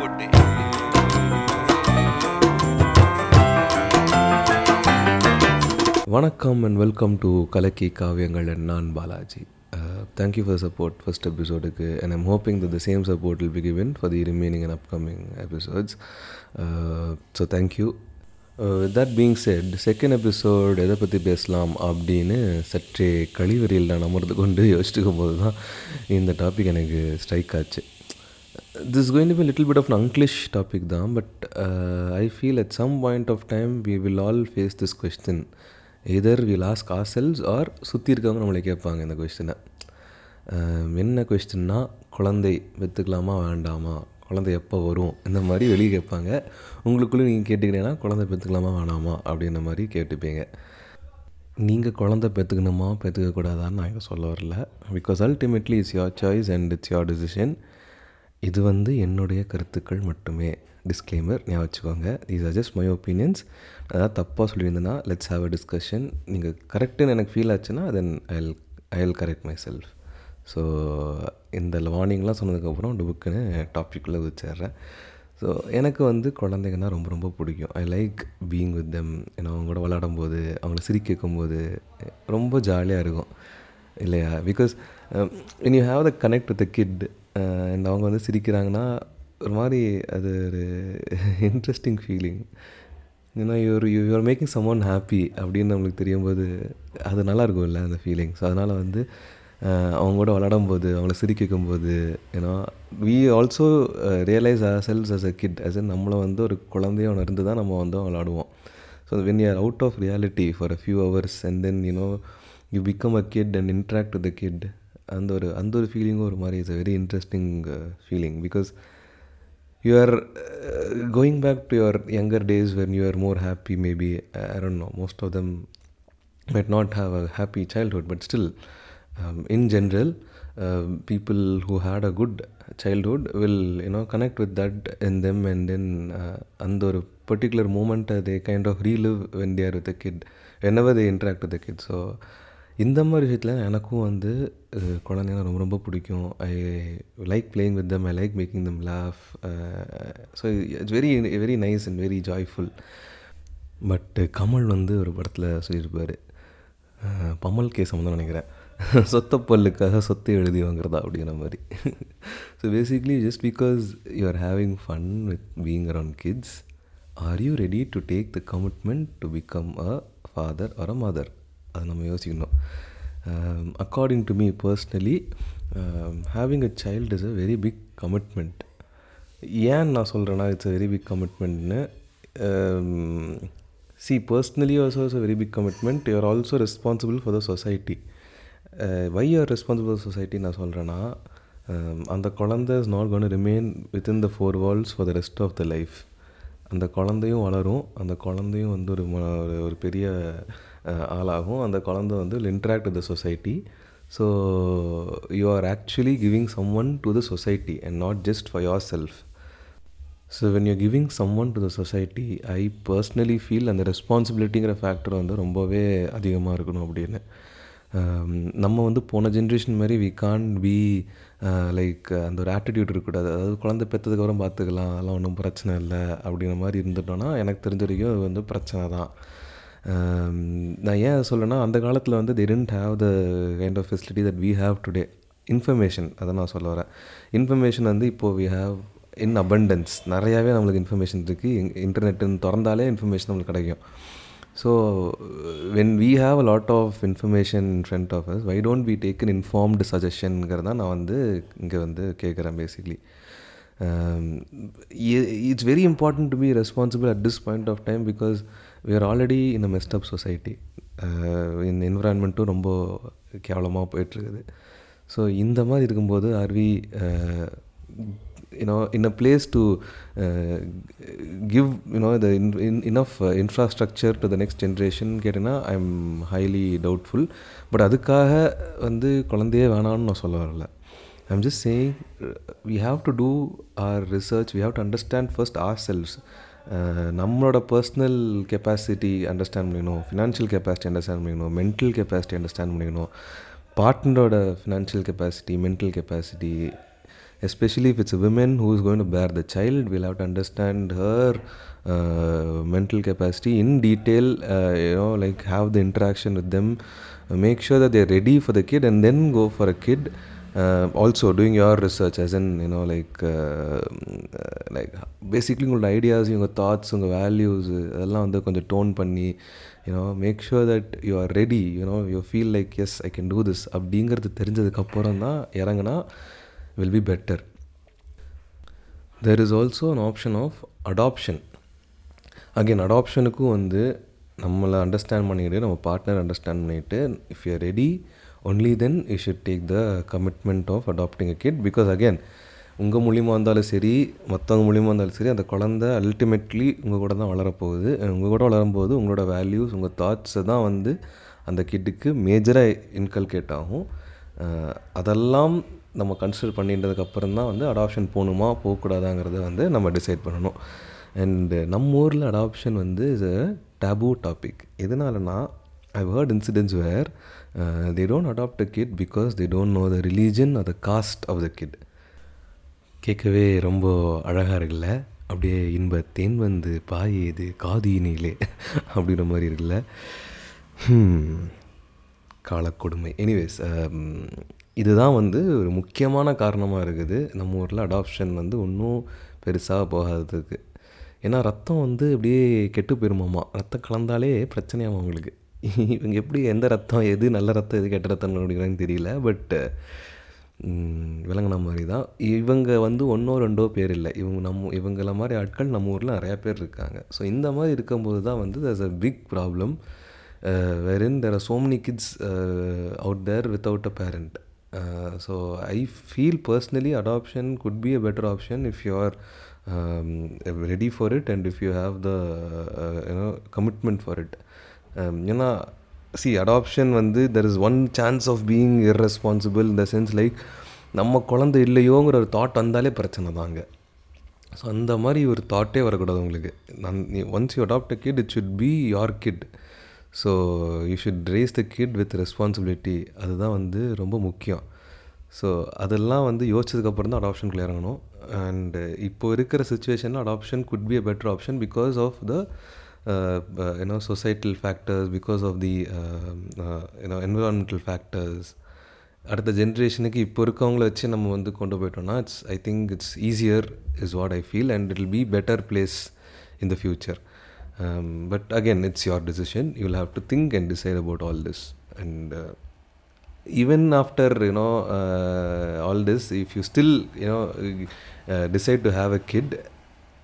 போட்டு. வணக்கம் and welcome to கலக்கி காவியங்கள் அண்ட் நான் Balaji. Thank you for support first எபிசோடுக்கு and I'm hoping the same support will be given for the remaining and upcoming episodes so thank you that being said second episode எதை பற்றி பேசலாம் அப்படின்னு சற்றே கழிவறையில் நான் அமர்ந்து கொண்டு யோசிச்சுக்கும் போது தான் இந்த டாபிக் எனக்கு ஸ்ட்ரைக் ஆச்சு. This going to be little bit of English topic தான் but I feel at some point of time we will all face this question either will ask ourselves or சுற்றி இருக்கவங்க நம்மளை கேட்பாங்க இந்த கொஸ்டினை um, என்ன கொஸ்டின்னா குழந்தை பெற்றுக்கலாமா வேண்டாமா? குழந்தை எப்போ வரும்? இந்த மாதிரி வெளியே கேட்பாங்க. உங்களுக்குள்ளே நீங்கள் கேட்டுக்கிட்டீங்கன்னா குழந்தை பெற்றுக்கலாமா வேணாமா? அப்படின்ற மாதிரி கேட்டுப்பீங்க. நீங்கள் குழந்தை பெற்றுக்கணுமா பெற்றுக்கக்கூடாதான்னு நான் இங்கே சொல்ல வரல. Because ultimately it's your choice and it's your decision இது வந்து என்னுடைய கருத்துக்கள் மட்டுமே. டிஸ்க்ளைமர் ஞாபகம் வச்சுக்கோங்க. These are just my opinions அதாவது தப்பாக சொல்லியிருந்தேன்னா லெட்ஸ் ஹாவ் அ டிஸ்கஷன் நீங்கள் கரெக்டுன்னு எனக்கு ஃபீல் ஆச்சுன்னா then I I will correct myself so இந்த வார்னிங்லாம் சொன்னதுக்கப்புறம் புக்குன்னு டாப்பிக்குள்ளே வச்சிடுறேன் ஸோ எனக்கு வந்து குழந்தைங்கன்னா ரொம்ப ரொம்ப பிடிக்கும். I like being with them ஏன்னா அவங்க கூட விளாடும் போது அவங்கள சிரி கேட்கும்போது ரொம்ப ஜாலியாக இருக்கும். இல்லையா? Because um, when you have the connect with the kid and அவங்க வந்து சிரிக்கிறாங்கன்னா ஒரு மாதிரி அது ஒரு இன்ட்ரெஸ்டிங் ஃபீலிங் ஏன்னா your you you're making someone happy அப்படின்னு நம்மளுக்கு தெரியும்போது அது நல்லா இருக்கும்ல அந்த ஃபீலிங் ஸோ அதனால் வந்து அவங்க கூட விளாடும் போது அவங்கள சிரிக்க வைக்கும்போது ஏன்னா we also realise ourselves as a kid as in நம்மளை வந்து ஒரு குழந்தைய உணர்ந்து தான் நம்ம வந்து விளாடுவோம் so when you are out of reality for a few hours and then you know you become a kid and interact with the kid அந்த ஒரு அந்த ஒரு ஃபீலிங்கும் ஒரு மாதிரி it's a very interesting feeling because you are uh, going back to your younger days when you are more happy maybe i don't know most of them might not have a happy childhood but still um, in general uh, people who had a good childhood will you know connect with that in them and then uh, அந்த ஒரு particular moment uh, they kind of relive when they are with the kid whenever they interact with the kid so இந்த மாதிரி விஷயத்தில் எனக்கும் வந்து குழந்தைங்க ரொம்ப ரொம்ப பிடிக்கும். I like playing with them I like making them laugh so it's very very nice and very joyful but Kamal வந்து ஒரு படத்தில் சொல்லியிருப்பார். பமல் கேஸ் தான் நினைக்கிறேன். சொத்த பல்லுக்காக சொத்தை எழுதி வாங்குறதா அப்படிங்கிற மாதிரி. So basically just because you are having fun with being around kids are you ready to take the commitment to become a father or a mother அதை நம்ம யோசிக்கணும். According to me personally having a child is a very big commitment ஏன் நான் சொல்கிறேன்னா it's a very big கமிட்மெண்ட்னு see personally also is a very big commitment you are also responsible for the society why our responsible society நான் சொல்கிறேன்னா அந்த குழந்தை is not gonna remain within the four walls for the rest of the life அந்த குழந்தையும் வளரும். அந்த குழந்தையும் வந்து ஒரு ஒரு- பெரிய ஆளாகும். அந்த குழந்தை வந்து interact with the society so you are actually giving someone to the society and not just for yourself so when you giving someone to the society I personally feel அந்த ரெஸ்பான்சிபிலிட்டிங்கிற ஃபேக்டர் வந்து ரொம்பவே அதிகமாக இருக்கணும் அப்படின்னு. நம்ம வந்து போன ஜென்ரேஷன் மாதிரி வி கான் பி லைக் அந்த ஒரு ஆட்டிடியூட் இருக்கக்கூடாது. அதாவது குழந்தை பெற்றதுக்கப்புறம் பார்த்துக்கலாம் அதெல்லாம் ஒன்றும் பிரச்சனை இல்லை அப்படிங்கிற மாதிரி இருந்துட்டோன்னா எனக்கு தெரிஞ்ச வரைக்கும் அது வந்து பிரச்சனை தான். Um, நான் ஏன் சொல்லேன்னா அந்த காலத்தில் வந்து they didn't have the kind of facility that we have today information அதை நான் சொல்ல வரேன். இன்ஃபர்மேஷன் வந்து இப்போது வி ஹாவ் இன் அபண்டன்ஸ் நிறையாவே நம்மளுக்கு இன்ஃபர்மேஷன் இருக்குது இன்டர்நெட்டுன்னு திறந்தாலே இன்ஃபர்மேஷன் நம்மளுக்கு கிடைக்கும். So when we have a lot of information in front of us why don't be take an informed சஜஷனுங்கிறத நான் வந்து இங்கே வந்து கேட்குறேன் basically it's very important to be responsible at this point of time because we already in a messed up society இந்த என்விரான்மெண்ட்டும் ரொம்ப கேவலமாக போயிட்டுருக்குது. ஸோ இந்த மாதிரி இருக்கும்போது are we you know in a place to give you know the enough infrastructure to the next generation கேட்டிங்கன்னா I am highly doubtful but அதுக்காக வந்து குழந்தையே வேணாம்னு நான் சொல்ல வரல. I am just saying we have to do our research we have to understand first ourselves நம்மளோட personal capacity understand பண்ணிக்கணும் ஃபினான்ஷியல் கெப்பாசிட்டி அண்டர்ஸ்டாண்ட் பண்ணிக்கணும் மென்டல் கெப்பாசிட்டி அண்டர்ஸ்டாண்ட் பண்ணிக்கணும் பார்ட்னரோட financial capacity mental capacity especially if it's a woman who is going to bear the child we'll have to understand her uh, mental capacity in detail uh, you know like have the interaction with them uh, make sure that they're ready for the kid and also doing for a kid uh, also doing your research as in you know like uh, like basically உங்களோட ideas உங்கள் thoughts உங்கள் values அதெல்லாம் வந்து கொஞ்சம் tone பண்ணி you know make sure that you are ready you know you feel like yes I can do this அப்படிங்கிறது தெரிஞ்சதுக்கப்புறம் தான் இறங்கினா will be better there is also an option of adoption again அடாப்ஷனுக்கும் வந்து நம்மளை அண்டர்ஸ்டாண்ட் பண்ணிக்கிட்டு நம்ம partner understand பண்ணிக்கிட்டு if you ready only then you should take the commitment of adopting a kid because again உங்கள் மூலியமாக இருந்தாலும் சரி மற்றவங்க மூலியமாக இருந்தாலும் சரி அந்த குழந்த அல்டிமேட்லி உங்கள் கூட தான் வளரப்போகுது. உங்கள் கூட வளரும்போது உங்களோட வேல்யூஸ் உங்கள் தாட்ஸை தான் வந்து அந்த கிட்டுக்கு மேஜராக இன்கல்கேட் ஆகும். அதெல்லாம் நம்ம கன்சிடர் பண்ணிட்டதுக்கப்புறம் தான் வந்து அடாப்ஷன் போகணுமா போகக்கூடாதாங்கிறத வந்து நம்ம டிசைட் பண்ணணும். அண்டு நம்ம ஊரில் அடாப்ஷன் வந்து இஸ் அ டேபு டாபிக் எதனாலனா I heard incidents where they don't adopt a kid because they don't know the religion a the caste of the kid கேட்கவே ரொம்ப அழகாக இருக்குல்ல? அப்படியே இன்ப தேன் வந்து பாயேது காதியினிலே அப்படின்ற மாதிரி இருக்குல்ல? காலக்கொடுமை. எனிவேஸ் um, இதுதான் வந்து ஒரு முக்கியமான காரணமாக இருக்குது. நம்ம ஊரில் அடாப்ஷன் வந்து ஒன்றும் பெருசாக போகாததுக்கு. ஏன்னா ரத்தம் வந்து அப்படியே கெட்டு போயிருமாம்மா ரத்தம் கலந்தாலே பிரச்சனையாகும் அவங்களுக்கு. இவங்க எப்படி எந்த ரத்தம் எது நல்ல ரத்தம் எது கெட்ட ரத்தம் அப்படிங்கிறாங்கன்னு தெரியல பட்டு விளங்கின மாதிரி தான் இவங்க வந்து ஒன்றோ ரெண்டோ பேர் இல்லை இவங்க நம்ம இவங்கள மாதிரி ஆட்கள் நம்ம ஊரில் நிறையா பேர் இருக்காங்க ஸோ இந்த மாதிரி இருக்கும்போது தான் வந்து that's a big problem where in there are so many kids out there without a parent so I feel personally adoption could be a better option if you are ready for it and if you have the you know commitment for it ஏன்னா see adoption வந்து there is one chance of being irresponsible in the sense like நம்ம குழந்தை இல்லையோங்கிற ஒரு thought வந்தாலே பிரச்சனை தாங்க so அந்த மாதிரி ஒரு தாட்டே வரக்கூடாது உங்களுக்கு. நான் once you adopt a kid it should be your kid so you should raise the kid with responsibility அதுதான் வந்து ரொம்ப முக்கியம். ஸோ அதெல்லாம் வந்து யோசிச்சதுக்கப்புறம் தான் அடாப்ஷனுக்குள்ளே இறங்கணும். அண்ட் இப்போ இருக்கிற சுச்சுவேஷனில் adoption could be a better option because of the you know societal factors because of the you know environmental factors அடுத்த ஜென்ரேஷனுக்கு இப்போ இருக்கவங்கள வச்சு நம்ம வந்து கொண்டு போயிட்டோம்னா it's I think it's easier is what I feel and it will be better place in the future but again it's your decision you will have to think and decide about all this and even after you know uh, all this if you still you know uh, decide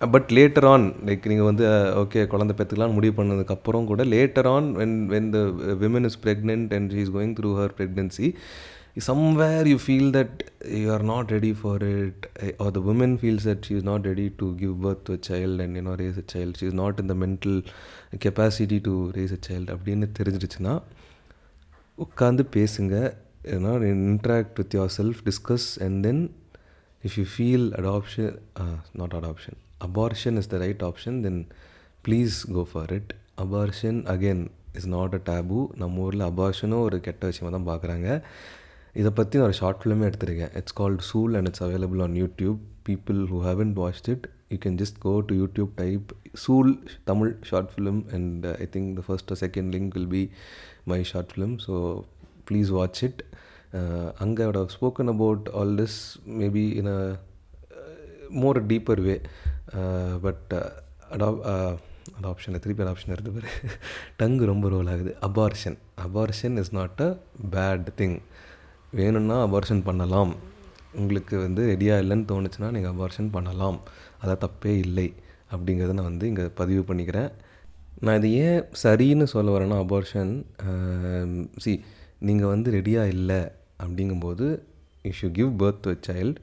but later on like நீங்கள் வந்து okay குழந்தை பெற்றுக்கலாம் முடிவு பண்ணதுக்கப்புறம் கூட later on when when the women is pregnant and she is going through her pregnancy somewhere you feel that you are not ready for it or the woman feels that she is not ready to give birth to child and you know raise a child she is not in the mental capacity to raise a child அப்படின்னு தெரிஞ்சிருச்சுன்னா உட்காந்து பேசுங்க ஏன்னா interact with yourself discuss and then if you feel adoption not adoption abortion is the right option then please go for it abortion again is not a taboo நம்ம ஊரில் அபார்ஷனும் ஒரு கெட்ட விஷயமாக தான் பார்க்குறாங்க. இதை பற்றி நான் ஒரு ஷார்ட் ஃபிலிமே எடுத்திருக்கேன். It's called Sool and it's available on YouTube people who haven't watch it you can just go to YouTube type Sool Tamil short film and I think the first second link will be my short film so please watch it அங்கே I have spoken about all this maybe in a more deeper way but adop adoption திருப்பி adoption இருந்து பேர். Tongue ரொம்ப role ஆகுது. Abortion abortion is not a bad thing வேணும்னா abortion பண்ணலாம். உங்களுக்கு வந்து ரெடியாக இல்லைன்னு தோணுச்சுன்னா நீங்கள் அபார்ஷன் பண்ணலாம். அதை தப்பே இல்லை. அப்படிங்கிறத நான் வந்து இங்கே பதிவு பண்ணிக்கிறேன். நான் இது ஏன் சரின்னு சொல்ல வரேன்னா அபார்ஷன் சி நீங்கள் வந்து ரெடியாக இல்லை. அப்படிங்கும்போது you should give birth to child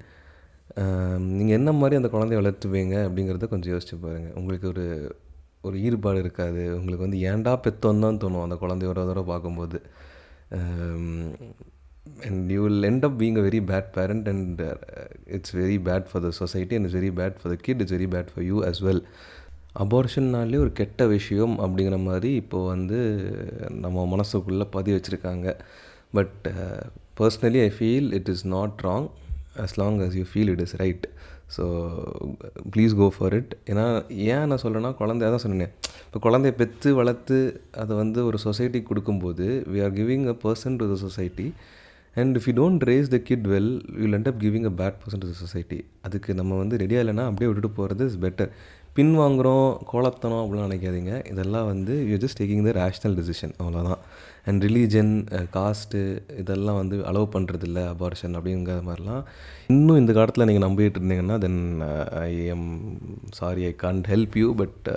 நீங்கள் என்ன மாதிரி அந்த குழந்தைய வளர்த்துவீங்க அப்படிங்கிறத கொஞ்சம் யோசிச்சு பாருங்கள் உங்களுக்கு ஒரு ஒரு ஈடுபாடு இருக்காது. உங்களுக்கு வந்து ஏன்டா பெத்தோன்னு தான் தோணும் அந்த குழந்தைய ஒரு தடவை பார்க்கும்போது and you will end up being a very bad parent and it's very bad for the society and it's very bad for the kid it's very bad for you as well அபார்ஷன்னாலே ஒரு கெட்ட விஷயம் அப்படிங்கிற மாதிரி இப்போது வந்து நம்ம மனசுக்குள்ளே பதிவு வச்சுருக்காங்க. But personally I feel it is not wrong as long as you feel it is right so please go for it ஏன்னா ஏன் நான் சொல்கிறேன்னா குழந்தை தான் சொன்னேன். இப்போ குழந்தைய பெற்று வளர்த்து அதை வந்து ஒரு சொசைட்டிக்கு கொடுக்கும்போது we are giving a person to the society and if you don't raise the kid well you end up giving a bad person to the society அதுக்கு நம்ம வந்து ரெடியாக இல்லைன்னா அப்படியே விட்டுட்டு போகிறது இஸ் பெட்டர் பின் வாங்குகிறோம் கோலத்தனம் அப்படிலாம் நினைக்காதீங்க. இதெல்லாம் வந்து you just taking the rational decision அவ்வளோதான் அண்ட் ரிலீஜன் காஸ்ட்டு இதெல்லாம் வந்து அலோவ் பண்ணுறதில்ல அபார்ஷன் அப்படிங்கிற மாதிரிலாம். இன்னும் இந்த காலத்தில் நீங்கள் நம்பிட்டு இருந்தீங்கன்னா then I am sorry I can't help you but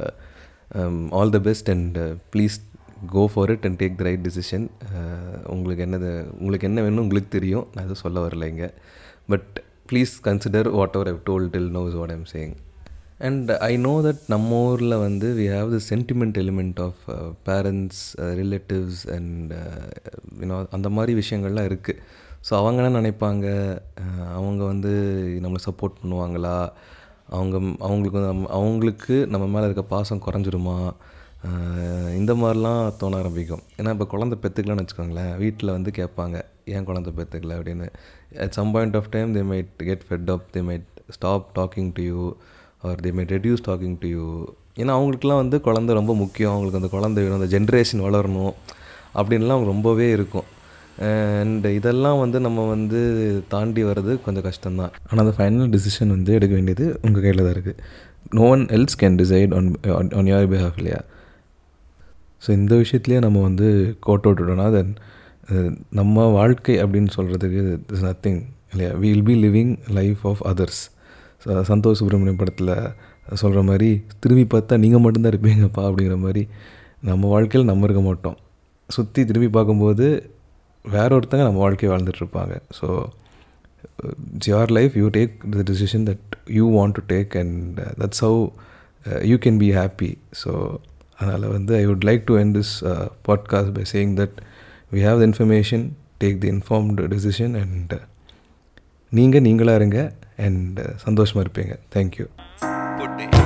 all the best and please go for it and take the right decision உங்களுக்கு என்னது உங்களுக்கு என்ன வேணும் உங்களுக்கு தெரியும். நான் எதுவும் சொல்ல வரலைங்க but please consider whatever I told till now what I'm saying and I know that நம்ம ஊரில் வந்து we have the sentiment element of parents relatives and you know அந்த மாதிரி விஷயங்கள்லாம் இருக்குது ஸோ அவங்க என்ன நினைப்பாங்க uh, அவங்க வந்து நம்மளை சப்போர்ட் பண்ணுவாங்களா? அவங்க அவங்களுக்கு வந்து அவங்களுக்கு நம்ம மேலே இருக்க பாசம் குறைஞ்சிருமா? Uh, இந்த மாதிரிலாம் தோண ஆரம்பிக்கும். ஏன்னா இப்போ குழந்தை பெற்றுக்கலன்னு வச்சுக்கோங்களேன் வீட்டில் வந்து கேட்பாங்க ஏன் குழந்தை பெற்றுக்கல அப்படின்னு. At some point of time they might get fed up they might stop talking to you or they may reduce talking to you ஏன்னா அவங்களுக்குலாம் வந்து குழந்தை ரொம்ப முக்கியம். அவங்களுக்கு அந்த குழந்தை வேணும் அந்த ஜென்ரேஷன் வளரணும் அப்படின்லாம் அவங்க ரொம்பவே இருக்கும். அண்ட் இதெல்லாம் வந்து நம்ம வந்து தாண்டி வர்றது கொஞ்சம் கஷ்டம்தான். ஆனால் அந்த ஃபைனல் டிசிஷன் வந்து எடுக்க வேண்டியது உங்கள் கையில் தான் இருக்குது no one else can decide on on your behalf இல்லையா? ஸோ இந்த விஷயத்துலேயே நம்ம வந்து கோட் அவுட் தென் நம்ம வாழ்க்கை அப்படின்னு சொல்கிறதுக்கு இஸ் நத்திங் இல்லையா? Will be living life of others Santosh Subramaniam படத்தில் சொல்கிற மாதிரி திரும்பி பார்த்தா நீங்கள் மட்டும்தான் இருப்பீங்கப்பா அப்படிங்கிற மாதிரி நம்ம வாழ்க்கையில் நம்ம இருக்க மாட்டோம். சுற்றி திரும்பி பார்க்கும்போது வேற ஒருத்தங்க நம்ம வாழ்க்கையை வாழ்ந்துட்டுருப்பாங்க so it's your life you take the decision that you want to take and that's how you can be happy so அதனால் வந்து I would like to end this podcast by saying that we have the information take the informed decision and நீங்கள் நீங்களாக இருங்க. And uh, சந்தோஷமாக இருப்பீங்க. Thank you good டே